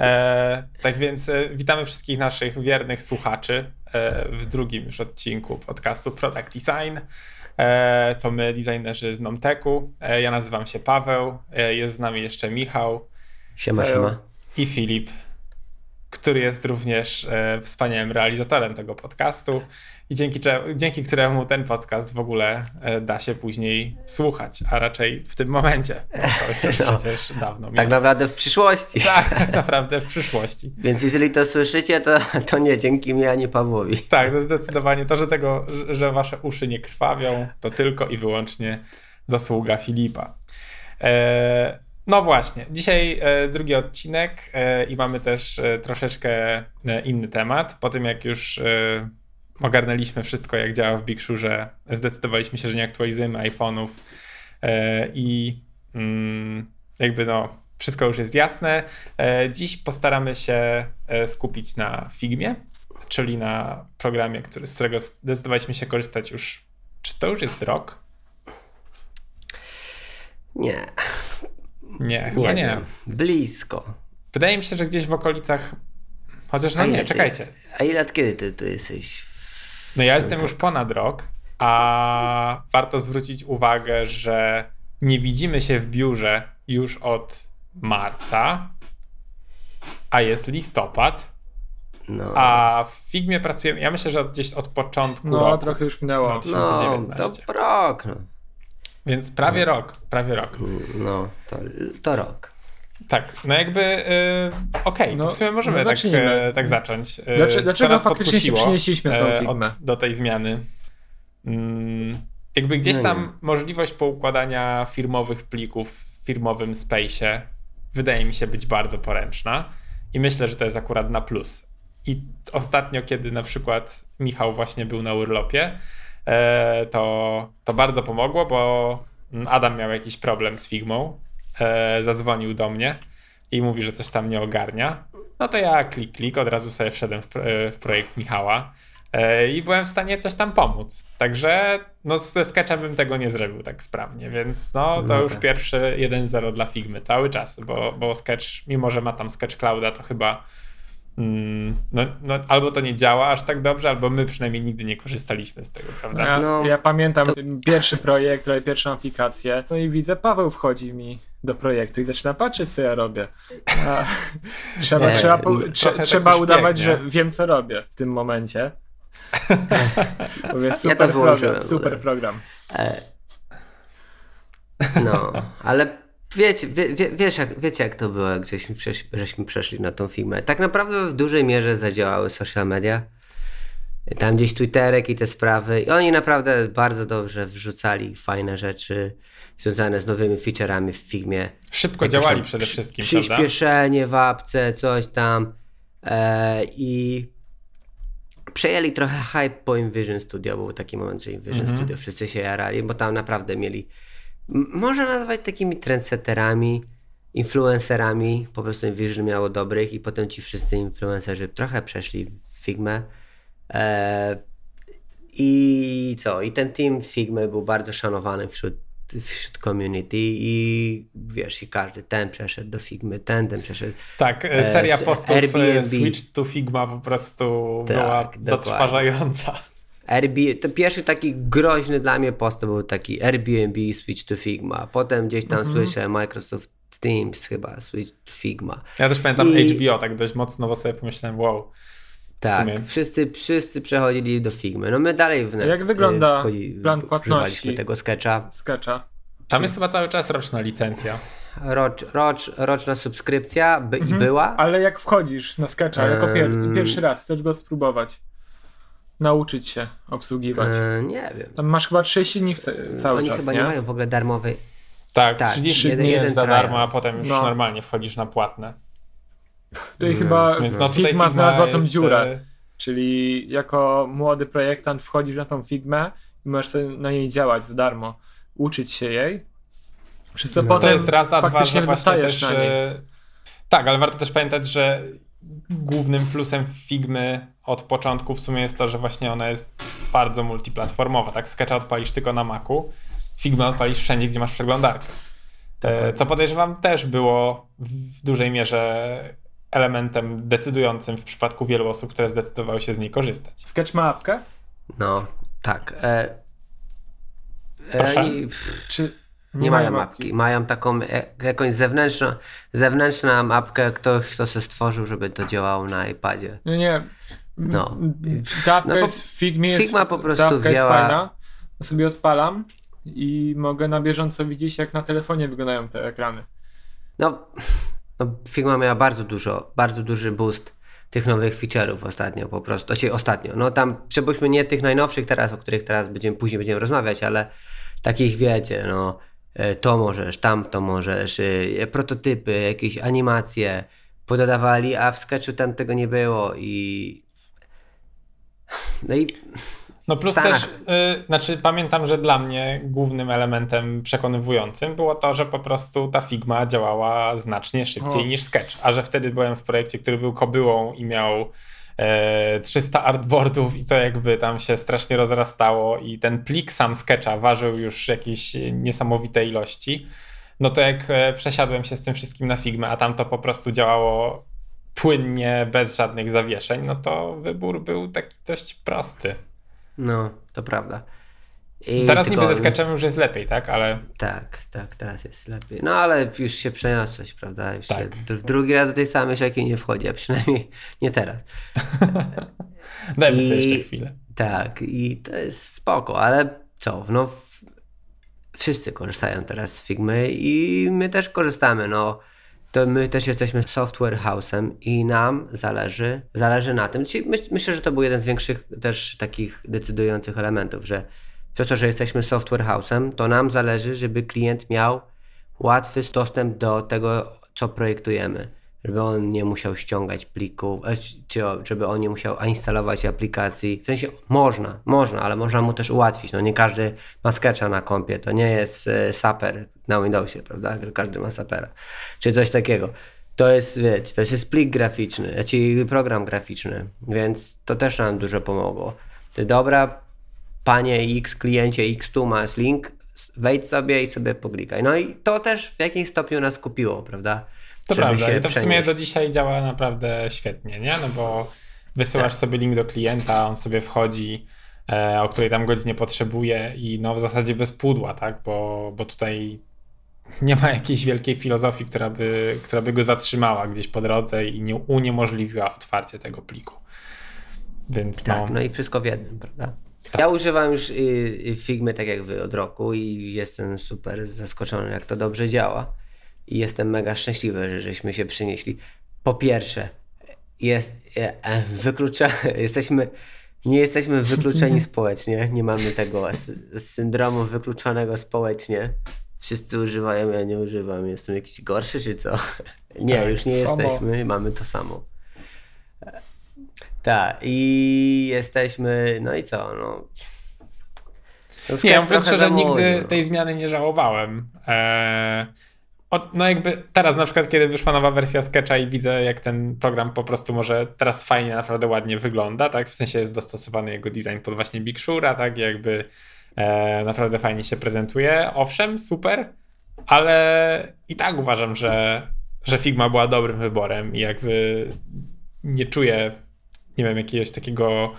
E, tak więc e, witamy wszystkich naszych wiernych słuchaczy e, w drugim już odcinku podcastu Product Design. E, to my, designerzy z Nomteku. E, ja nazywam się Paweł, e, jest z nami jeszcze Michał. Siema, siema. I Filip, który jest również wspaniałym realizatorem tego podcastu i dzięki, dzięki któremu ten podcast w ogóle e, da się później słuchać, a raczej w tym momencie. to już no, przecież dawno. Tak naprawdę w przyszłości. Tak, tak naprawdę w przyszłości. Więc jeżeli to słyszycie, to, to nie dzięki mnie, ani Pawłowi. Tak, to zdecydowanie to, że tego, że wasze uszy nie krwawią, to tylko i wyłącznie zasługa Filipa. E, no właśnie, dzisiaj e, drugi odcinek e, i mamy też e, troszeczkę e, inny temat. Po tym jak już ogarnęliśmy wszystko, jak działa w Big że zdecydowaliśmy się, że nie aktualizujemy iPhone'ów e, i mm, jakby no, wszystko już jest jasne. E, dziś postaramy się e, skupić na Figmie, czyli na programie, który, z którego zdecydowaliśmy się korzystać już. Czy to już jest rok? Nie. Nie, chyba nie. nie. Blisko. Wydaje mi się, że gdzieś w okolicach. Chociaż no nie, czekajcie. A ile od kiedy ty tu jesteś no ja jestem już ponad rok, a warto zwrócić uwagę, że nie widzimy się w biurze już od marca, a jest listopad. No. A w Figmie pracujemy, ja myślę, że gdzieś od początku No, roku, trochę już minęło. 2019. No, to rok. No. Więc prawie no. rok, prawie rok. No, to, to rok. Tak, no jakby yy, okej, okay, no, w sumie możemy no tak, yy, tak zacząć. Yy, dlaczego dlaczego faktycznie się przynieśliśmy tą e, firmę? do tej zmiany. Mm, jakby gdzieś no tam możliwość poukładania firmowych plików w firmowym space'ie wydaje mi się być bardzo poręczna i myślę, że to jest akurat na plus. I ostatnio, kiedy na przykład Michał właśnie był na urlopie, to, to bardzo pomogło, bo Adam miał jakiś problem z Figmą e, zadzwonił do mnie i mówi, że coś tam nie ogarnia, no to ja klik, klik, od razu sobie wszedłem w, w projekt Michała e, i byłem w stanie coś tam pomóc. Także no ze Sketchem bym tego nie zrobił tak sprawnie, więc no to no już tak. pierwszy 1-0 dla Figmy cały czas, bo, bo Sketch, mimo że ma tam Sketch Clouda, to chyba Mm, no, no, albo to nie działa aż tak dobrze, albo my przynajmniej nigdy nie korzystaliśmy z tego, prawda? Ja, no, ja pamiętam to... pierwszy projekt, pierwszą aplikację, no i widzę, Paweł wchodzi mi do projektu i zaczyna patrzeć, co ja robię. A, trzeba nie, trzeba, trze, trzeba udawać, że wiem, co robię w tym momencie. Mówię, super ja program, super program. E... No, ale Wiecie, wie, wie, wiesz jak, wiecie jak to było, jak żeśmy przeszli, żeśmy przeszli na tą firmę. Tak naprawdę w dużej mierze zadziałały social media. Tam gdzieś Twitterek i te sprawy. I oni naprawdę bardzo dobrze wrzucali fajne rzeczy związane z nowymi featureami w filmie. Szybko działali przede wszystkim, Przyspieszenie prawda? w apce, coś tam. E, I przejęli trochę hype po Invision Studio, był taki moment, że Invision mm -hmm. Studio wszyscy się jarali, bo tam naprawdę mieli można nazwać takimi trendsetterami, influencerami. Po prostu Envision miało dobrych i potem ci wszyscy influencerzy trochę przeszli w Figmę. Eee, I co? I ten team Figmy był bardzo szanowany wśród, wśród community i wiesz, i każdy, ten przeszedł do Figmy, ten, ten przeszedł. Tak, e, seria postów e, Airbnb. Switch to Figma po prostu tak, była zatrważająca. Airbnb, to pierwszy taki groźny dla mnie post był taki Airbnb switch to Figma. Potem gdzieś tam -hmm. słyszę Microsoft Teams chyba switch to Figma. Ja też pamiętam I... HBO tak dość mocno, bo sobie pomyślałem wow. Tak, wszyscy, wszyscy przechodzili do Figmy. No my dalej w Jak wygląda wchodzi, plan płatności tego sketcha. sketcha. Tam jest chyba cały czas roczna licencja. Rocz, rocz, roczna subskrypcja by, mhm. była. Ale jak wchodzisz na sketcha um... jako pier pierwszy raz, chcesz go spróbować nauczyć się obsługiwać? E, nie wiem. Tam masz chyba 30 dni w cały Oni czas, chyba nie? nie mają w ogóle darmowej. Tak, tak 30 dni jest za darmo, a potem już no. normalnie wchodzisz na płatne. Tutaj hmm. chyba Więc no, Figma, Figma znalazła tą jest... dziurę. E, Czyli jako młody projektant wchodzisz na tą Figmę i możesz sobie na niej działać za darmo. Uczyć się jej. Przez co no. potem to jest raz, a dwa, że właśnie też... E, tak, ale warto też pamiętać, że głównym plusem Figmy od początku w sumie jest to, że właśnie ona jest bardzo multiplatformowa. Tak, Sketcha odpalisz tylko na Macu, Figma odpalisz wszędzie, gdzie masz przeglądarkę. E, co podejrzewam też było w dużej mierze elementem decydującym w przypadku wielu osób, które zdecydowały się z niej korzystać. Sketch ma apkę? No, tak. E, Proszę? e, i, Czy nie, nie mają mapki. mapki. Mają taką e, jakąś zewnętrzną, zewnętrzną mapkę, ktoś kto się stworzył, żeby to działało na iPadzie. No nie. No. Ta apka no, jest. Figma jest, po prostu wzięła... jest fajna. Sobie odpalam i mogę na bieżąco widzieć, jak na telefonie wyglądają te ekrany. No, no Figma miała bardzo dużo, bardzo duży boost tych nowych feature'ów ostatnio po prostu. Znaczy ostatnio, no tam przepuśćmy nie tych najnowszych teraz, o których teraz będziemy później będziemy rozmawiać, ale takich wiecie, no to możesz, tam to możesz, e, prototypy, jakieś animacje pododawali, a w Sketchu tam tego nie było i no i no plus też, znaczy pamiętam, że dla mnie głównym elementem przekonywującym było to, że po prostu ta Figma działała znacznie szybciej o. niż Sketch, a że wtedy byłem w projekcie, który był kobyłą i miał 300 e, artboardów i to jakby tam się strasznie rozrastało i ten plik sam Sketcha ważył już jakieś niesamowite ilości, no to jak e, przesiadłem się z tym wszystkim na Figma, a tam to po prostu działało płynnie, bez żadnych zawieszeń, no to wybór był taki dość prosty. No, to prawda. I teraz tylko... niby ze Sketchem już jest lepiej, tak? Ale... Tak, tak, teraz jest lepiej. No ale już się przeniosłeś, prawda? Już tak. się, w drugi raz do tej samej rzeki nie wchodzi, a przynajmniej nie teraz. Dajmy I... sobie jeszcze chwilę. Tak, i to jest spoko, ale co, no wszyscy korzystają teraz z Figmy i my też korzystamy, no to my też jesteśmy software house'em i nam zależy, zależy na tym. myślę, że to był jeden z większych też takich decydujących elementów, że przez to, że jesteśmy software house'em, to nam zależy, żeby klient miał łatwy dostęp do tego, co projektujemy. Żeby on nie musiał ściągać plików, e, żeby on nie musiał instalować aplikacji. W sensie można, można, ale można mu też ułatwić. No nie każdy ma Sketcha na kompie, to nie jest e, Saper na Windowsie, prawda? Każdy ma Sapera, czy coś takiego. To jest, wiecie, to jest plik graficzny, czyli program graficzny, więc to też nam dużo pomogło. Dobra, panie X, kliencie X, tu masz link, wejdź sobie i sobie poklikaj. No i to też w jakimś stopniu nas kupiło, prawda? To prawda i to w sumie do dzisiaj działa naprawdę świetnie, nie? No bo wysyłasz tak. sobie link do klienta, on sobie wchodzi, e, o której tam godzinie potrzebuje i no w zasadzie bez pudła, tak? Bo, bo tutaj nie ma jakiejś wielkiej filozofii, która by, która by go zatrzymała gdzieś po drodze i nie uniemożliwiła otwarcie tego pliku. Więc tak, no... no i wszystko w jednym, prawda? Ja używam już y, y, Figmy tak jak wy od roku i jestem super zaskoczony, jak to dobrze działa. I jestem mega szczęśliwy, że żeśmy się przynieśli. Po pierwsze, jest, e, e wyklucza, jesteśmy, nie jesteśmy wykluczeni społecznie, nie mamy tego syndromu wykluczonego społecznie. Wszyscy używają, ja nie używam. Jestem jakiś gorszy, czy co? Nie, tak, już nie jesteśmy, mamy to samo. Tak, i jesteśmy, no i co, no. no nie, ja mówiąc szczerze, nigdy tej zmiany nie żałowałem. Eee, o, no jakby teraz na przykład, kiedy wyszła nowa wersja Sketcha i widzę, jak ten program po prostu może teraz fajnie, naprawdę ładnie wygląda, tak? W sensie jest dostosowany jego design pod właśnie Big Sure'a, tak? Jakby e, naprawdę fajnie się prezentuje. Owszem, super, ale i tak uważam, że, że Figma była dobrym wyborem i jakby nie czuję nie wiem, jakiegoś takiego.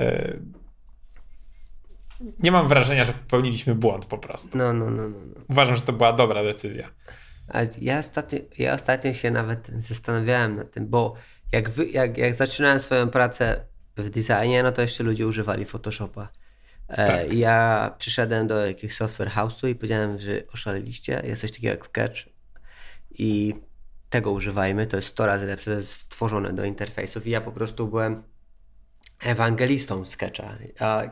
E, nie mam wrażenia, że popełniliśmy błąd po prostu. No, no, no, no. no. Uważam, że to była dobra decyzja. A ja ostatnio, ja ostatnio się nawet zastanawiałem nad tym, bo jak, wy, jak, jak zaczynałem swoją pracę w designie, no to jeszcze ludzie używali Photoshopa. E, tak. ja przyszedłem do jakiegoś software house'u i powiedziałem, że oszaleliście, jest coś takiego jak Sketch i tego używajmy, to jest 100 razy lepsze, to jest stworzone do interfejsów. I ja po prostu byłem ewangelistą Sketcha.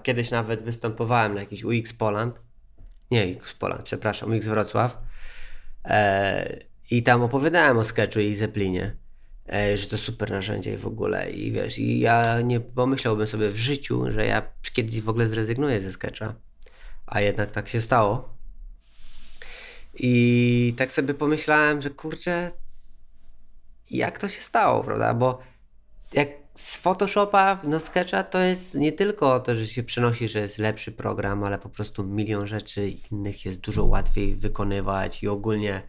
Kiedyś nawet występowałem na jakiś UX Poland, nie UX Poland, przepraszam, UX Wrocław. E, i tam opowiadałem o Sketchu i Zeplinie, e, że to super narzędzie w ogóle. I wiesz, i ja nie pomyślałbym sobie w życiu, że ja kiedyś w ogóle zrezygnuję ze Sketcha, a jednak tak się stało. I tak sobie pomyślałem, że kurczę, jak to się stało, prawda? Bo jak z Photoshopa na Sketcha to jest nie tylko to, że się przenosi, że jest lepszy program, ale po prostu milion rzeczy innych jest dużo łatwiej wykonywać i ogólnie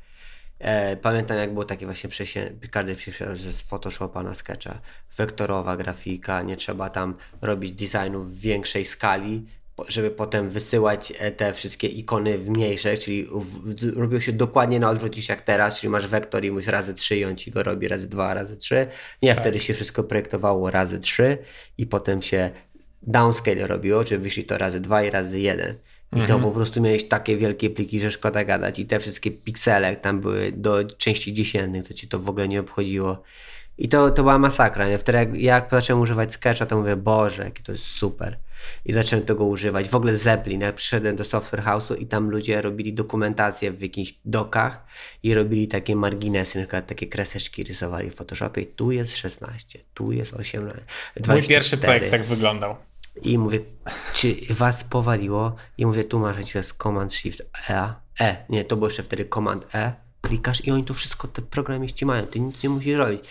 E, pamiętam jak było takie właśnie przejście, każdy przejście z Photoshopa na Sketcha, wektorowa grafika, nie trzeba tam robić designów w większej skali, żeby potem wysyłać e, te wszystkie ikony w mniejsze, czyli w, robiło się dokładnie na odwrót niż jak teraz, czyli masz wektor i musisz razy 3 i on ci go robi razy 2, razy 3. Nie, tak. wtedy się wszystko projektowało razy 3 i potem się downscale robiło, czyli wyszli to razy 2 i razy 1. I mhm. to po prostu miałeś takie wielkie pliki, że szkoda gadać. I te wszystkie piksele tam były do części dziesiętnych, to ci to w ogóle nie obchodziło. I to, to była masakra. Nie? Wtedy jak, jak zacząłem używać Sketcha, to mówię, Boże, jaki to jest super. I zacząłem tego używać. W ogóle Zeppelin, jak przyszedłem do Software House'u i tam ludzie robili dokumentację w jakichś dokach i robili takie marginesy, na przykład takie kreseczki rysowali w Photoshopie i tu jest 16, tu jest 18, 24. Mój pierwszy projekt tak wyglądał. I mówię, czy was powaliło? I mówię, tu masz, to jest Command Shift E. E, nie, to było jeszcze wtedy Command E. Klikasz i oni tu wszystko, te programiści mają, ty nic nie musisz robić.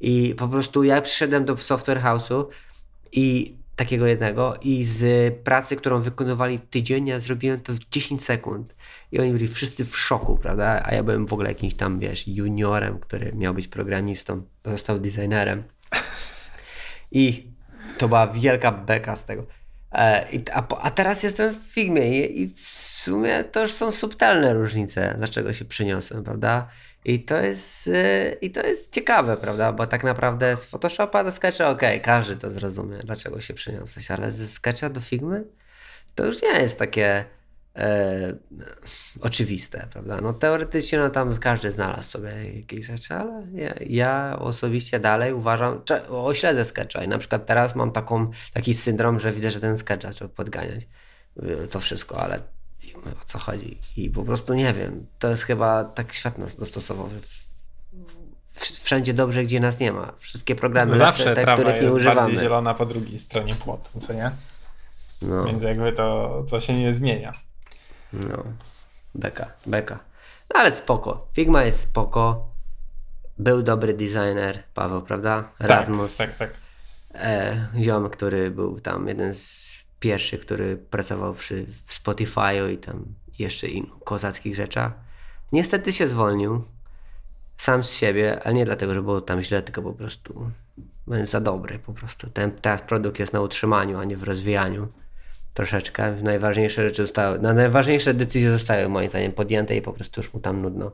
I po prostu ja przyszedłem do Software House'u i takiego jednego i z pracy, którą wykonywali tydzień, ja zrobiłem to w 10 sekund. I oni byli wszyscy w szoku, prawda? A ja byłem w ogóle jakimś tam, wiesz, juniorem, który miał być programistą, został designerem. I to była wielka beka z tego. E, a, teraz jestem w Figmie i, w sumie to już są subtelne różnice, dlaczego się przyniosłem, prawda? I to jest, e, i to jest ciekawe, prawda? Bo tak naprawdę z Photoshopa do Sketcha, ok, każdy to zrozumie, dlaczego się przyniosłeś, ale ze Sketcha do Figmy to już nie jest takie e, oczywiste, prawda? No teoretycznie no, tam każdy znalazł sobie jakieś rzeczy, ale ja, ja osobiście dalej uważam, o śledzę sketcha i na przykład teraz mam taką, taki syndrom, że widzę, że ten sketcha trzeba podganiać y, to wszystko, ale o co chodzi i po prostu nie wiem, to jest chyba tak świat nas dostosował, wszędzie dobrze, gdzie nas nie ma. Wszystkie programy Zawsze te, których nie używamy. bardziej zielona po drugiej stronie płotu, co nie? No. Więc jakby to, to się nie zmienia. No, beka, beka. No ale spoko. Figma jest spoko. Był dobry designer, Paweł, prawda? Tak, Erasmus. Tak, tak, tak. E, ziom, który był tam jeden z pierwszych, który pracował przy Spotify'u i tam jeszcze innych kozackich rzeczach. Niestety się zwolnił. Sam z siebie, ale nie dlatego, że było tam źle, tylko po prostu był za dobry po prostu. Ten, teraz produkt jest na utrzymaniu, a nie w rozwijaniu troszeczkę. Najważniejsze rzeczy zostały, no, najważniejsze decyzje zostały moim zdaniem podjęte i po prostu już mu tam nudno.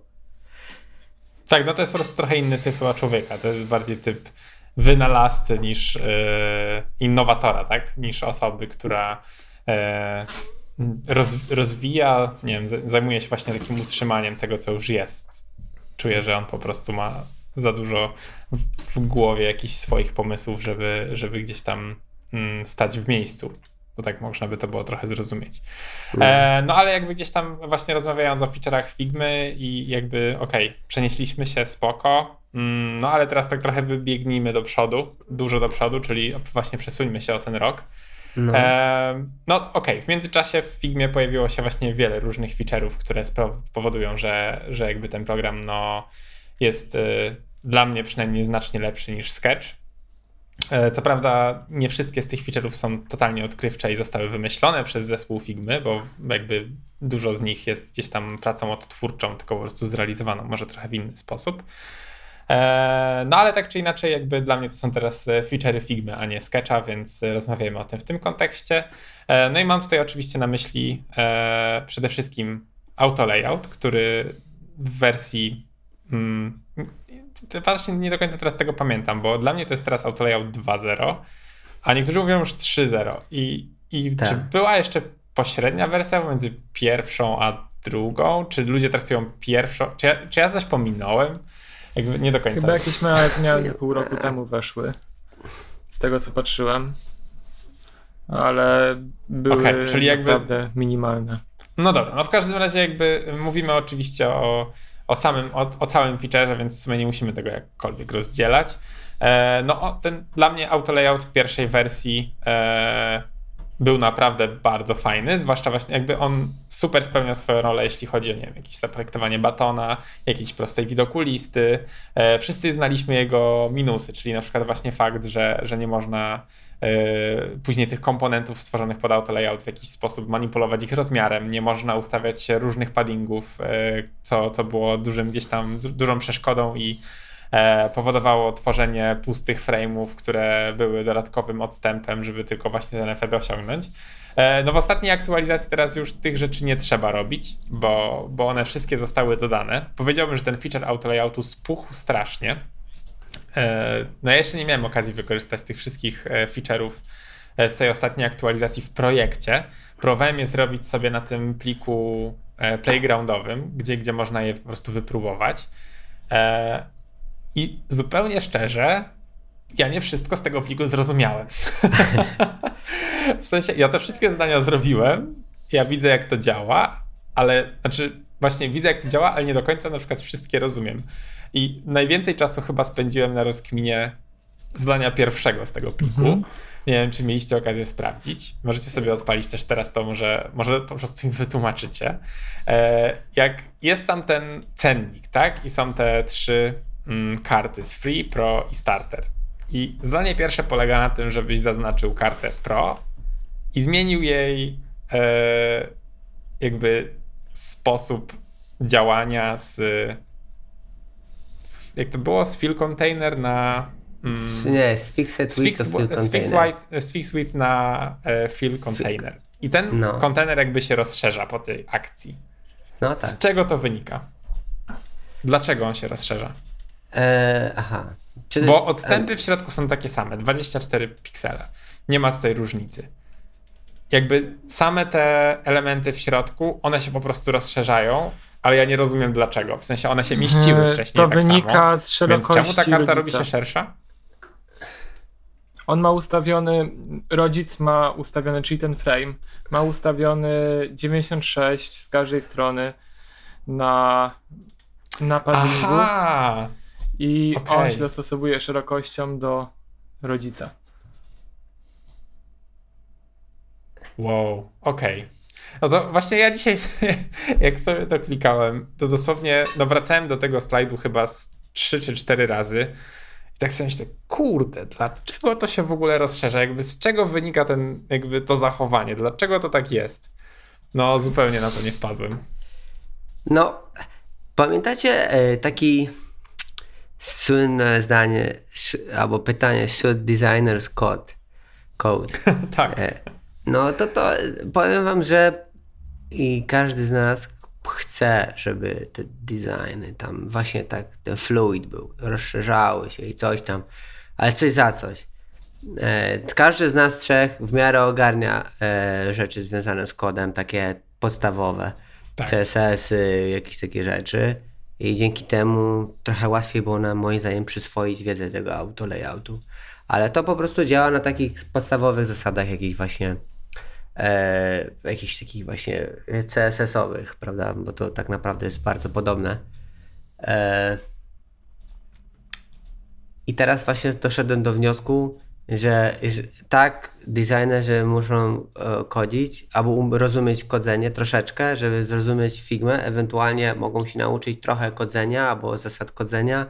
Tak, no to jest po prostu trochę inny typ człowieka. To jest bardziej typ wynalazcy niż yy, innowatora, tak? Niż osoby, która yy, roz, rozwija, nie wiem, zajmuje się właśnie takim utrzymaniem tego, co już jest. Czuję, że on po prostu ma za dużo w, w głowie jakichś swoich pomysłów, żeby, żeby gdzieś tam mm, stać w miejscu bo tak można by to było trochę zrozumieć. E, no ale jakby gdzieś tam właśnie rozmawiając o feature'ach Figmy i jakby okej, okay, przenieśliśmy się spoko, mm, no ale teraz tak trochę wybiegnijmy do przodu, dużo do przodu, czyli właśnie przesuńmy się o ten rok. No, e, no okej, okay. w międzyczasie w Figmie pojawiło się właśnie wiele różnych feature'ów, które powodują, że, że jakby ten program no, jest y, dla mnie przynajmniej znacznie lepszy niż Sketch. E, co prawda, nie wszystkie z tych feature'ów są totalnie odkrywcze i zostały wymyślone przez zespół Figmy, bo jakby dużo z nich jest gdzieś tam pracą odtwórczą, tylko po prostu zrealizowaną, może trochę w inny sposób. E, no ale tak czy inaczej, jakby dla mnie to są teraz feature'y Figmy, a nie Sketcha, więc rozmawiamy o tym w tym kontekście. E, no i mam tutaj oczywiście na myśli przede wszystkim auto layout, który w wersji mm, właśnie nie do końca teraz tego pamiętam, bo dla mnie to jest teraz auto layout 2.0, a niektórzy mówią już 3.0. I, i czy tak. była jeszcze pośrednia wersja między pierwszą a drugą? Czy ludzie traktują pierwszą? Czy ja, czy ja coś pominąłem? Jakby nie do końca. Chyba jakieś małe zmiany pół roku temu weszły. Z tego co patrzyłem. Ale były okay, czyli jakby... naprawdę minimalne. No dobra, no w każdym razie jakby mówimy oczywiście o o samym, o, o całym featureze, więc w sumie nie musimy tego jakkolwiek rozdzielać. E, no ten dla mnie auto layout w pierwszej wersji e, był naprawdę bardzo fajny, zwłaszcza właśnie jakby on super spełniał swoją rolę, jeśli chodzi o nie wiem, jakieś zaprojektowanie batona, jakiejś prostej widokulisty. E, wszyscy znaliśmy jego minusy, czyli na przykład właśnie fakt, że, że nie można e, później tych komponentów stworzonych pod auto layout w jakiś sposób manipulować ich rozmiarem, nie można ustawiać różnych paddingów, e, co, co było dużym gdzieś tam, dużą przeszkodą i powodowało tworzenie pustych frame'ów, które były dodatkowym odstępem, żeby tylko właśnie ten efekt osiągnąć. E, no w ostatniej aktualizacji teraz już tych rzeczy nie trzeba robić, bo, bo one wszystkie zostały dodane. Powiedziałbym, że ten feature auto layoutu spuchł strasznie. E, no ja jeszcze nie miałem okazji wykorzystać tych wszystkich feature'ów z tej ostatniej aktualizacji w projekcie. Próbowałem je zrobić sobie na tym pliku playgroundowym, gdzie, gdzie można je po prostu wypróbować. I zupełnie szczerze, ja nie wszystko z tego pliku zrozumiałem. w sensie, ja te wszystkie zdania zrobiłem, ja widzę, jak to działa, ale znaczy, właśnie widzę, jak to działa, ale nie do końca na przykład wszystkie rozumiem. I najwięcej czasu chyba spędziłem na rozkminie zdania pierwszego z tego pliku. -hmm. Nie wiem, czy mieliście okazję sprawdzić. Możecie sobie odpalić też teraz to, może, może po prostu mi wytłumaczycie. E, jak jest tam ten cennik, tak? I są te trzy mm, karty z Free, Pro i Starter. I zdanie pierwsze polega na tym, żebyś zaznaczył kartę Pro i zmienił jej e, jakby sposób działania z jak to było, z fill container na mm, nie, z fixed, z fixed, z fixed, white, z fixed with na e, fill container. I ten no. kontener jakby się rozszerza po tej akcji. No tak. Z czego to wynika? Dlaczego on się rozszerza? Eee, aha. Czyli, Bo odstępy w środku są takie same, 24 piksele. Nie ma tutaj różnicy. Jakby same te elementy w środku, one się po prostu rozszerzają, ale ja nie rozumiem dlaczego. W sensie one się mieściły eee, wcześniej. To tak wynika samo. z szerokości. Więc czemu ta karta rodzica. robi się szersza? On ma ustawiony, rodzic ma ustawiony, czyli ten frame, ma ustawiony 96 z każdej strony na, na paddingu. Aha! I okay. on się dostosowuje szerokością do rodzica. Wow, okej. Okay. No to właśnie ja dzisiaj, jak sobie to klikałem, to dosłownie no wracałem do tego slajdu chyba z 3 czy 4 razy i tak sobie myślę, kurde, dlaczego to się w ogóle rozszerza? Jakby z czego wynika ten, jakby to zachowanie? Dlaczego to tak jest? No zupełnie na to nie wpadłem. No, pamiętacie e, taki słynne zdanie albo pytanie should designers code? code. tak. E, no to to powiem wam, że i każdy z nas chce, żeby te designy tam właśnie tak, ten fluid był, rozszerzały się i coś tam, ale coś za coś. E, każdy z nas trzech w miarę ogarnia e, rzeczy związane z kodem, takie podstawowe, tak. CSS-y, jakieś takie rzeczy. I dzięki temu trochę łatwiej było nam moim zdaniem przyswoić wiedzę tego auto layoutu. Ale to po prostu działa na takich podstawowych zasadach, jakich właśnie e, jakichś takich właśnie CSS-owych, prawda? Bo to tak naprawdę jest bardzo podobne. E, I teraz właśnie doszedłem do wniosku, że, że tak designerzy muszą e, kodzić albo um, rozumieć kodzenie troszeczkę, żeby zrozumieć Figmę, ewentualnie mogą się nauczyć trochę kodzenia albo zasad kodzenia,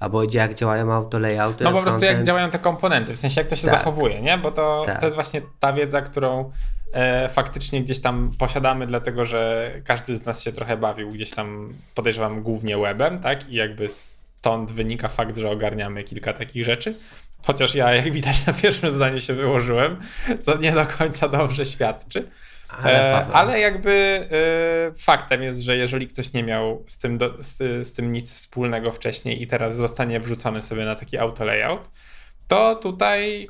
albo jak działają auto layouty. No po prostu jak działają te komponenty, w sensie jak to się tak. zachowuje, nie? Bo to, tak. to jest właśnie ta wiedza, którą e, faktycznie gdzieś tam posiadamy, dlatego że każdy z nas się trochę bawił gdzieś tam, podejrzewam, głównie webem, tak? I jakby stąd wynika fakt, że ogarniamy kilka takich rzeczy. Chociaż ja, jak widać, na pierwszym zdaniu się wyłożyłem, co nie do końca dobrze świadczy. Ale, e, ale jakby e, faktem jest, że jeżeli ktoś nie miał z tym, do, z, z, tym nic wspólnego wcześniej i teraz zostanie wrzucony sobie na taki auto layout, to tutaj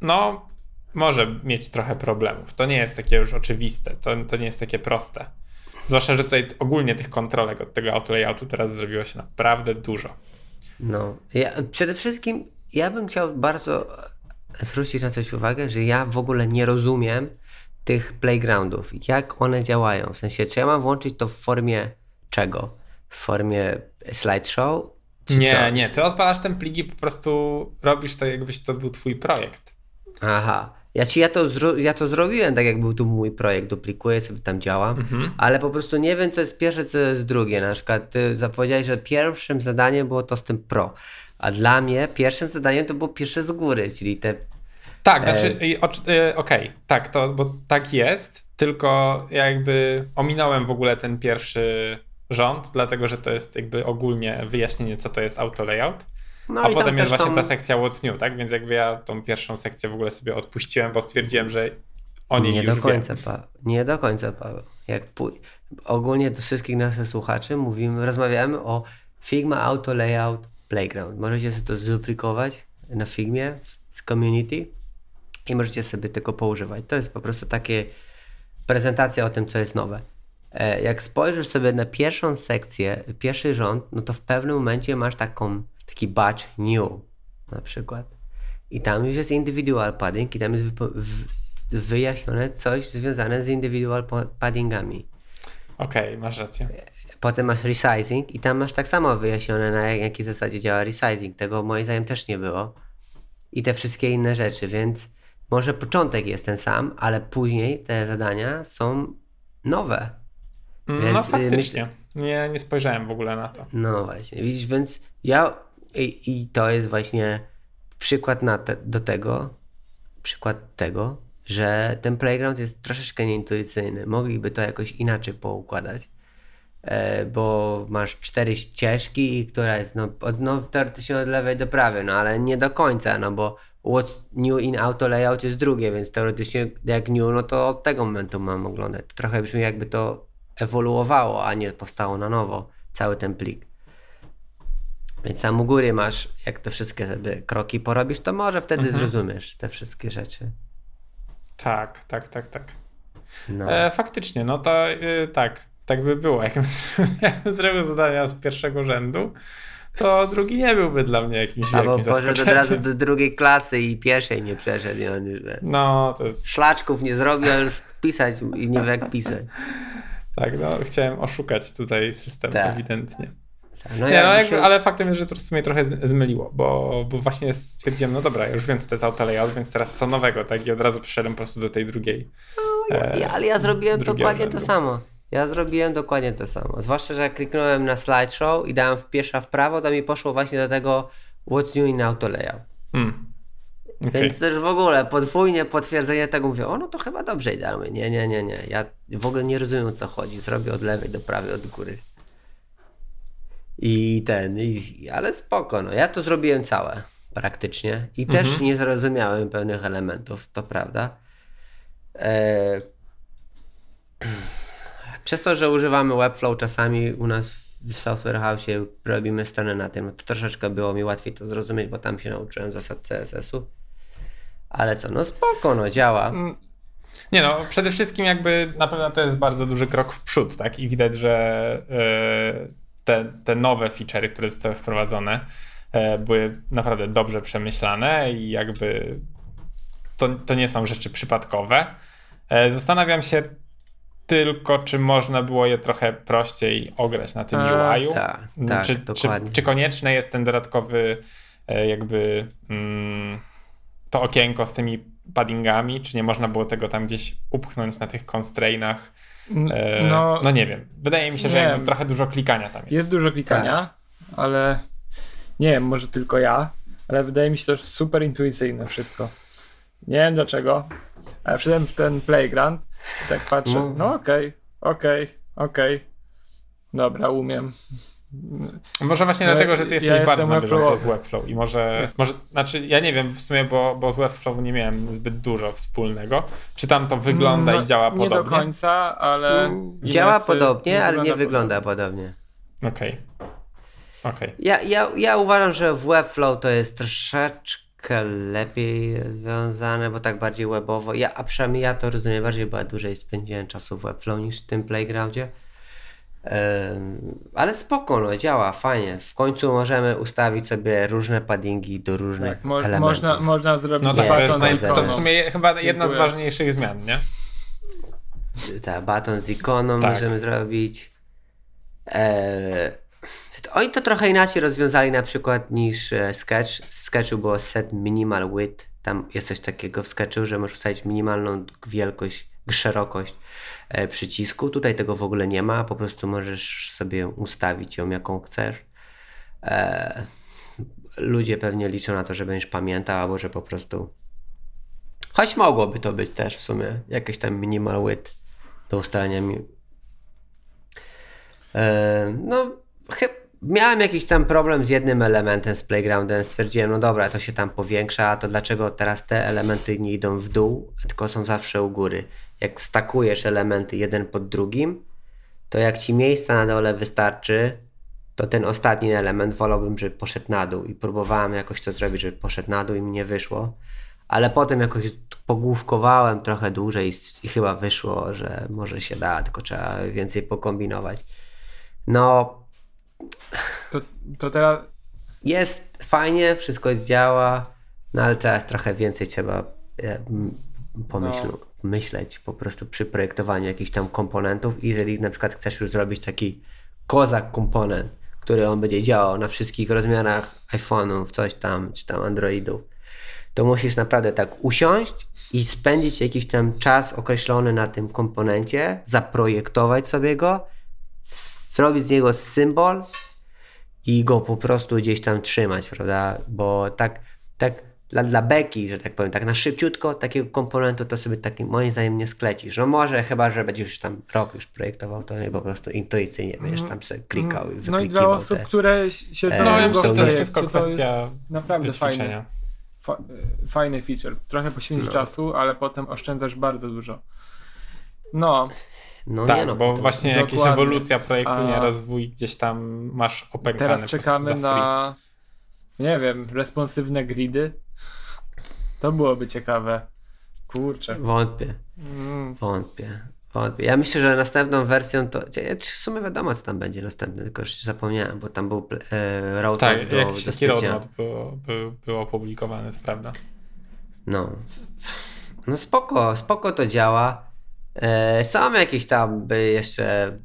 no może mieć trochę problemów. To nie jest takie już oczywiste, to, to nie jest takie proste. Zwłaszcza, że tutaj ogólnie tych kontrolek od tego auto layoutu teraz zrobiło się naprawdę dużo. No, ja przede wszystkim ja bym chciał bardzo zwrócić na coś uwagę, że ja w ogóle nie rozumiem tych playgroundów, jak one działają. W sensie, czy ja mam włączyć to w formie czego? W formie slideshow? nie, co? nie. Ty odpalasz ten plik i po prostu robisz to, jakbyś to był twój projekt. Aha. Ja ci ja to, ja to zrobiłem tak, jak był tu mój projekt, duplikuję sobie tam działa, mhm. ale po prostu nie wiem, co jest pierwsze, co jest drugie. Na przykład ty zapowiedziałeś, że pierwszym zadaniem było to z tym pro, a dla mnie pierwszym zadaniem to było pierwsze z góry, czyli te. Tak, e... znaczy, e, okej, okay, tak, to, bo tak jest, tylko ja jakby ominąłem w ogóle ten pierwszy rząd, dlatego że to jest jakby ogólnie wyjaśnienie, co to jest auto layout. No a potem jest właśnie są... ta sekcja What's New, tak? Więc jakby ja tą pierwszą sekcję w ogóle sobie odpuściłem, bo stwierdziłem, że o niej Nie już do końca, Paweł. Nie do końca, Paweł. Jak pój... Ogólnie do wszystkich naszych słuchaczy mówimy, rozmawiamy o Figma Auto Layout Playground. Możecie sobie to zduplikować na Figmie z community i możecie sobie tego poużywać. To jest po prostu takie prezentacja o tym, co jest nowe. E, jak spojrzysz sobie na pierwszą sekcję, pierwszy rząd, no to w pewnym momencie masz taką taki batch new na przykład. I tam już jest individual padding i tam jest wyjaśnione coś związane z individual paddingami. Okej, okay, masz rację. Potem masz resizing i tam masz tak samo wyjaśnione na jakiej zasadzie działa resizing. Tego moim zdaniem też nie było. I te wszystkie inne rzeczy, więc może początek jest ten sam, ale później te zadania są nowe. Mm, więc no faktycznie. Myśl... Nie, nie spojrzałem w ogóle na to. No właśnie, widzisz, więc ja i, I, to jest właśnie przykład na te, do tego, przykład tego, że ten playground jest troszeczkę nieintuicyjny. Mogliby to jakoś inaczej poukładać, bo masz cztery ścieżki, która jest no, od, no, teoretycznie od lewej do prawej, no ale nie do końca, no bo what's new in auto layout jest drugie, więc teoretycznie jak new, no to od tego momentu mam oglądać. Trochę brzmi jakby to ewoluowało, a nie powstało na nowo cały ten plik. Więc tam u góry masz, jak te wszystkie kroki porobisz, to może wtedy mhm. zrozumiesz te wszystkie rzeczy. Tak, tak, tak, tak. No. E, faktycznie, no to e, tak, tak by było. Jakbym zrobił zadania z pierwszego rzędu, to drugi nie byłby dla mnie jakimś Albo wielkim poszedł od razu do drugiej klasy i pierwszej nie przeszedł. I on już, no, to jest... Szlaczków nie zrobił, a już pisać i nie wie jak pisać. Tak, no chciałem oszukać tutaj system tak. ewidentnie. No, nie, no, jakby, ale faktem jest, że to w sumie trochę zmyliło, bo, bo właśnie stwierdziłem, no dobra, już wiem, co to jest auto layout, więc teraz co nowego, tak? I od razu przeszedłem po prostu do tej drugiej. No, ja, ale ja zrobiłem dokładnie rzędu. to samo. Ja zrobiłem dokładnie to samo. Zwłaszcza, że jak kliknąłem na slideshow i dałem w pierwsza w prawo, to mi poszło właśnie do tego what's new in auto layout. Hmm. Okay. Więc też w ogóle podwójnie potwierdzenie tego mówię, o no to chyba dobrze idealnie. Nie, nie, nie, nie. Ja w ogóle nie rozumiem o co chodzi. Zrobię od lewej do prawej, od góry. I ten, i, ale spoko, no. Ja to zrobiłem całe praktycznie i mhm. też nie zrozumiałem pewnych elementów, to prawda. E... Przez to, że używamy Webflow czasami u nas w Software House robimy stronę na tym, to troszeczkę było mi łatwiej to zrozumieć, bo tam się nauczyłem zasad CSS-u. Ale co, no spoko, no działa. Mm. Nie no, przede wszystkim jakby na pewno to jest bardzo duży krok w przód, tak? I widać, że yy te, te nowe feature'y, które zostały wprowadzone, e, były naprawdę dobrze przemyślane i jakby to, to nie są rzeczy przypadkowe. E, zastanawiam się tylko, czy można było je trochę prościej ograć na tym UI-u. Tak, tak, czy, czy, czy, konieczny jest ten dodatkowy e, jakby mm, to okienko z tymi paddingami, czy nie można było tego tam gdzieś upchnąć na tych constrainach E, no, no nie wiem. Wydaje mi się, że jakby trochę dużo klikania tam jest. Jest dużo klikania, tak. ale nie wiem, może tylko ja, ale wydaje mi się to super intuicyjne wszystko. Nie wiem dlaczego, ale wszedłem w ten playground i tak patrzę, no, no okej, okej, okay, okej, okay. dobra, umiem. Może właśnie ja, dlatego, że ty jesteś ja bardzo na bieżąco z Webflow i może, może, znaczy ja nie wiem w sumie, bo, bo z Webflow nie miałem zbyt dużo wspólnego. Czy tam to wygląda no, i działa podobnie? Nie do końca, ale... Mm, działa podobnie, nie ale nie wygląda podobnie. Okej. Okay. Okay. Ja, ja, ja uważam, że w Webflow to jest troszeczkę lepiej związane, bo tak bardziej webowo. Ja, a przynajmniej ja to rozumiem bardziej, bo ja dłużej spędziłem czasu w Webflow niż w tym playgroundzie. Ale spoko, no, działa fajnie. W końcu możemy ustawić sobie różne paddingi do różnych tak, mo elementów. Można, można zrobić no tak, baton to, to w sumie chyba jedna z ważniejszych zmian, nie? Tak, baton z ikoną tak. możemy zrobić. Eee, oni to trochę inaczej rozwiązali na przykład niż e, Sketch. W Sketchu było set minimal width Tam jest coś takiego w Sketchu, że możesz ustawić minimalną wielkość, szerokość e, przycisku. Tutaj tego w ogóle nie ma, po prostu możesz sobie ustawić ją jaką chcesz. E, ludzie pewnie liczą na to, że będziesz pamiętał, albo że po prostu. Choć mogłoby to być też w sumie jakiś tam minimal width do ustalenia. Mi... No, chyba miałem jakiś tam problem z jednym elementem z Playgroundem. Stwierdziłem, no dobra, to się tam powiększa, to dlaczego teraz te elementy nie idą w dół, tylko są zawsze u góry? Jak stakujesz elementy jeden pod drugim, to jak ci miejsca na dole wystarczy, to ten ostatni element wolałbym, żeby poszedł na dół i próbowałem jakoś to zrobić, żeby poszedł na dół i mi nie wyszło. Ale potem jakoś pogłówkowałem trochę dłużej i chyba wyszło, że może się da, tylko trzeba więcej pokombinować. No. To, to teraz. Jest fajnie, wszystko działa, no ale teraz trochę więcej trzeba e, pomyśl, no. myśleć po prostu przy projektowaniu jakichś tam komponentów. Jeżeli na przykład chcesz już zrobić taki kozak komponent, który on będzie działał na wszystkich rozmiarach iPhone'ów, coś tam, czy tam Androidów, to musisz naprawdę tak usiąść i spędzić jakiś tam czas określony na tym komponencie, zaprojektować sobie go, zrobić z niego symbol i go po prostu gdzieś tam trzymać, prawda? Bo tak, tak dla, dla beki, że tak powiem, tak na szybciutko takiego komponentu to sobie taki moim zdaniem nie sklecisz. No może chyba, że będziesz już tam rok już projektował, to po prostu intuicyjnie będziesz tam sobie klikał i No i dla osób, te, które się e, No ja myślę, to jest wszystko kwestia naprawdę fajny, fa, fajny feature. Trochę poświęcisz no. czasu, ale potem oszczędzasz bardzo dużo. No. No tak, nie no, bo właśnie dokładnie. jakaś ewolucja projektu, nie rozwój, gdzieś tam masz opękane Teraz czekamy na, nie wiem, responsywne gridy, to byłoby ciekawe. Kurczę. Wątpię. Mm. Wątpię. Wątpię. Ja myślę, że następną wersją to. W sumie wiadomo, co tam będzie następny, tylko już zapomniałem, bo tam był e, roadmap tak, do jakiś taki roadmap był, był, był opublikowany, to prawda. No. No spoko, spoko to działa. E, są jakieś tam jeszcze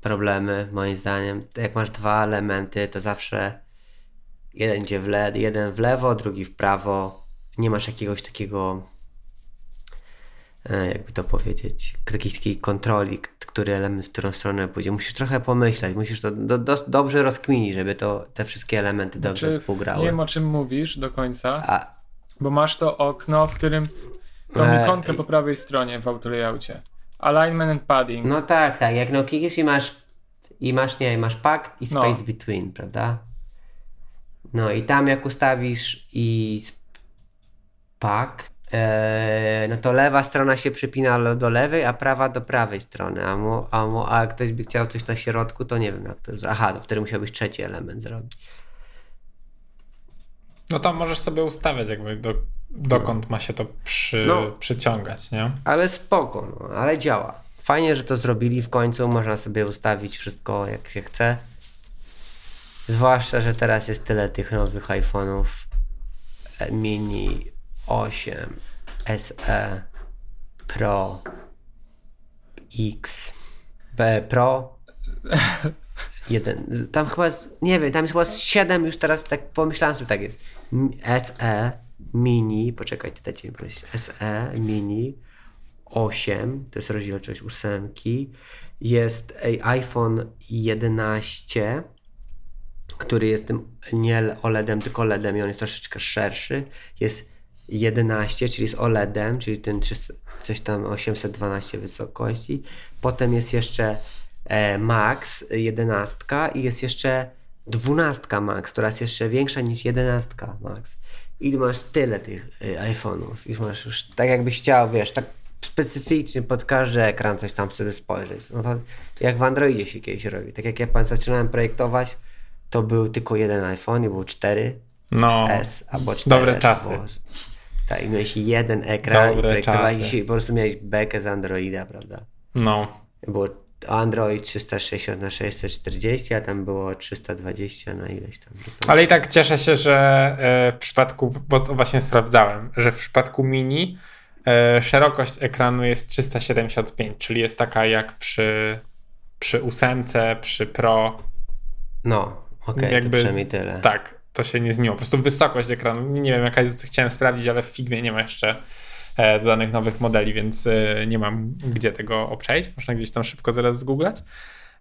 problemy, moim zdaniem. Jak masz dwa elementy, to zawsze jeden idzie w led, jeden w lewo, drugi w prawo nie masz jakiegoś takiego, e, jakby to powiedzieć, takiej, takiej kontroli, który element w którą stronę pójdzie. Musisz trochę pomyśleć, musisz to do, do, dobrze rozkminić, żeby to, te wszystkie elementy dobrze znaczy, współgrały. Nie wiem o czym mówisz do końca, A... bo masz to okno, w którym tą e... ikonkę po prawej stronie w autolayoutie. Alignment and padding. No tak, tak. Jak no klikniesz i masz i masz, nie, masz pack i no. space no. between, prawda? No i tam jak ustawisz i pak, e, no to lewa strona się przypina do lewej, a prawa do prawej strony. A, mu, a, mu, a jak ktoś by chciał coś na środku, to nie wiem jak to jest. Aha, to wtedy musiałbyś trzeci element zrobić. No tam możesz sobie ustawiać jakby do, dokąd ma się to przy, no, przyciągać, nie? Ale spoko, no, ale działa. Fajnie, że to zrobili w końcu, można sobie ustawić wszystko jak się chce. Zwłaszcza, że teraz jest tyle tych nowych iPhone'ów e, mini 8, SE, Pro, X, B Pro. Jeden. Tam chyba, nie wiem, tam jest chyba 7 już teraz, tak pomyślałem sobie, tak jest. SE, mini, poczekaj, ty dajcie mi prosić. SE, mini, 8, to jest rozdzielczość ósemki. Jest iPhone 11 który jest tym nie OLEDem, tylko LEDem i on jest troszeczkę szerszy. Jest 11, czyli jest OLEDem, czyli ten 300, coś tam 812 wysokości. Potem jest jeszcze e, Max 11 i jest jeszcze 12 Max, która jest jeszcze większa niż 11 Max. I masz tyle tych e, iPhone'ów. I masz już tak jakbyś chciał, wiesz, tak specyficznie pod każdy ekran coś tam sobie spojrzeć. No to jak w Androidzie się kiedyś robi. Tak jak ja zaczynałem projektować, to był tylko jeden iPhone, nie było cztery no, S albo 4 Dobre czasy. Bo, tak, i miałeś jeden ekran dobre i projektowałeś i po prostu miałeś bekę z Androida, prawda? No. Było Android 360 na 640, a tam było 320 na ileś tam. Ale i tak cieszę się, że e, w przypadku, bo to właśnie sprawdzałem, że w przypadku mini e, szerokość ekranu jest 375, czyli jest taka jak przy, przy ósemce, przy Pro. No, Okej, okay, przynajmniej tyle. Tak, to się nie zmieniło. Po prostu wysokość ekranu, nie wiem jaka jest, chciałem sprawdzić, ale w Figmie nie ma jeszcze e, dodanych nowych modeli, więc e, nie mam gdzie tego obczaić. Można gdzieś tam szybko zaraz zgooglać.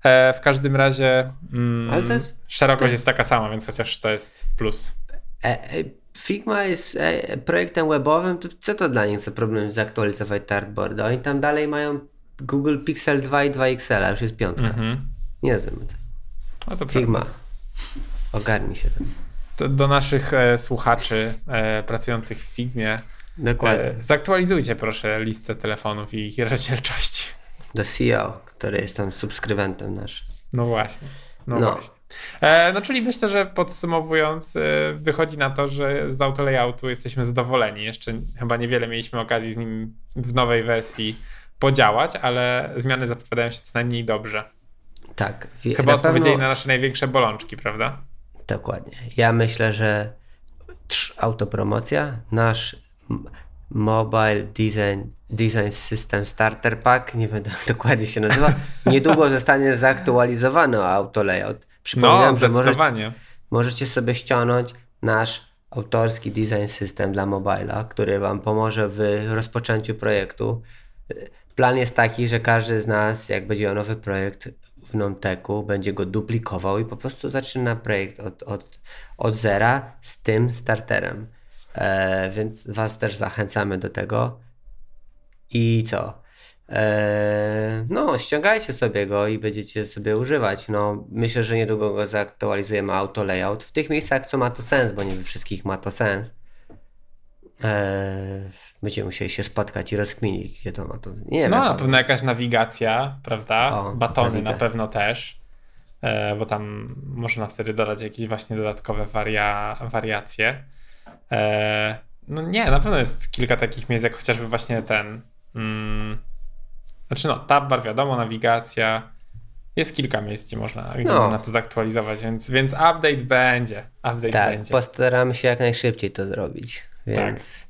E, w każdym razie mm, jest, szerokość jest... jest... taka sama, więc chociaż to jest plus. Figma jest projektem webowym, to co to dla nich za problem zaktualizować dartboard? Oni tam dalej mają Google Pixel 2 i 2 XL, a już jest piątka. Mm-hmm. Nie wiem. No to Figma. Prawda. Ogarnij się tam. Do naszych e, słuchaczy e, pracujących w Figmie. Dokładnie. E, zaktualizujcie proszę listę telefonów i ich rozdzielczości. Do CEO, który jest tam subskrybentem nasz. No właśnie. No, no. właśnie. E, no czyli myślę, że podsumowując, e, wychodzi na to, że z autolayoutu jesteśmy zadowoleni. Jeszcze chyba niewiele mieliśmy okazji z nim w nowej wersji podziałać, ale zmiany zapowiadają się co najmniej dobrze. Tak. Chyba na odpowiedzieli pewno... na nasze największe bolączki, prawda? Dokładnie. Ja myślę, że autopromocja, nasz Mobile Design, Design System Starter Pack, nie jak dokładnie się nazywa, niedługo zostanie zaktualizowany auto layout. Przypominam, no, że możecie, możecie sobie ściągnąć nasz autorski design system dla mobila, który Wam pomoże w rozpoczęciu projektu. Plan jest taki, że każdy z nas, jak będzie miał nowy projekt w Nomteku, będzie go duplikował i po prostu zaczyna projekt od, od, od zera z tym starterem. E, więc Was też zachęcamy do tego. I co? E, no, ściągajcie sobie go i będziecie sobie używać. No, myślę, że niedługo go zaktualizujemy auto layout. W tych miejscach, co ma to sens, bo nie we wszystkich ma to sens. E, będziemy musieli się spotkać i rozkminić, gdzie to ma to. Nie wiem. No, na pewno jakaś nawigacja, prawda? O, Batony nawiga. na pewno też, e, bo tam można wtedy dodać jakieś właśnie dodatkowe waria wariacje. E, no nie, na pewno jest kilka takich miejsc, jak chociażby właśnie ten. Mm, znaczy no, tab bar wiadomo, nawigacja. Jest kilka miejsc, gdzie można, gdzie no. można to zaktualizować, więc, więc update będzie. Update tak, będzie. postaramy się jak najszybciej to zrobić. Więc... Tak.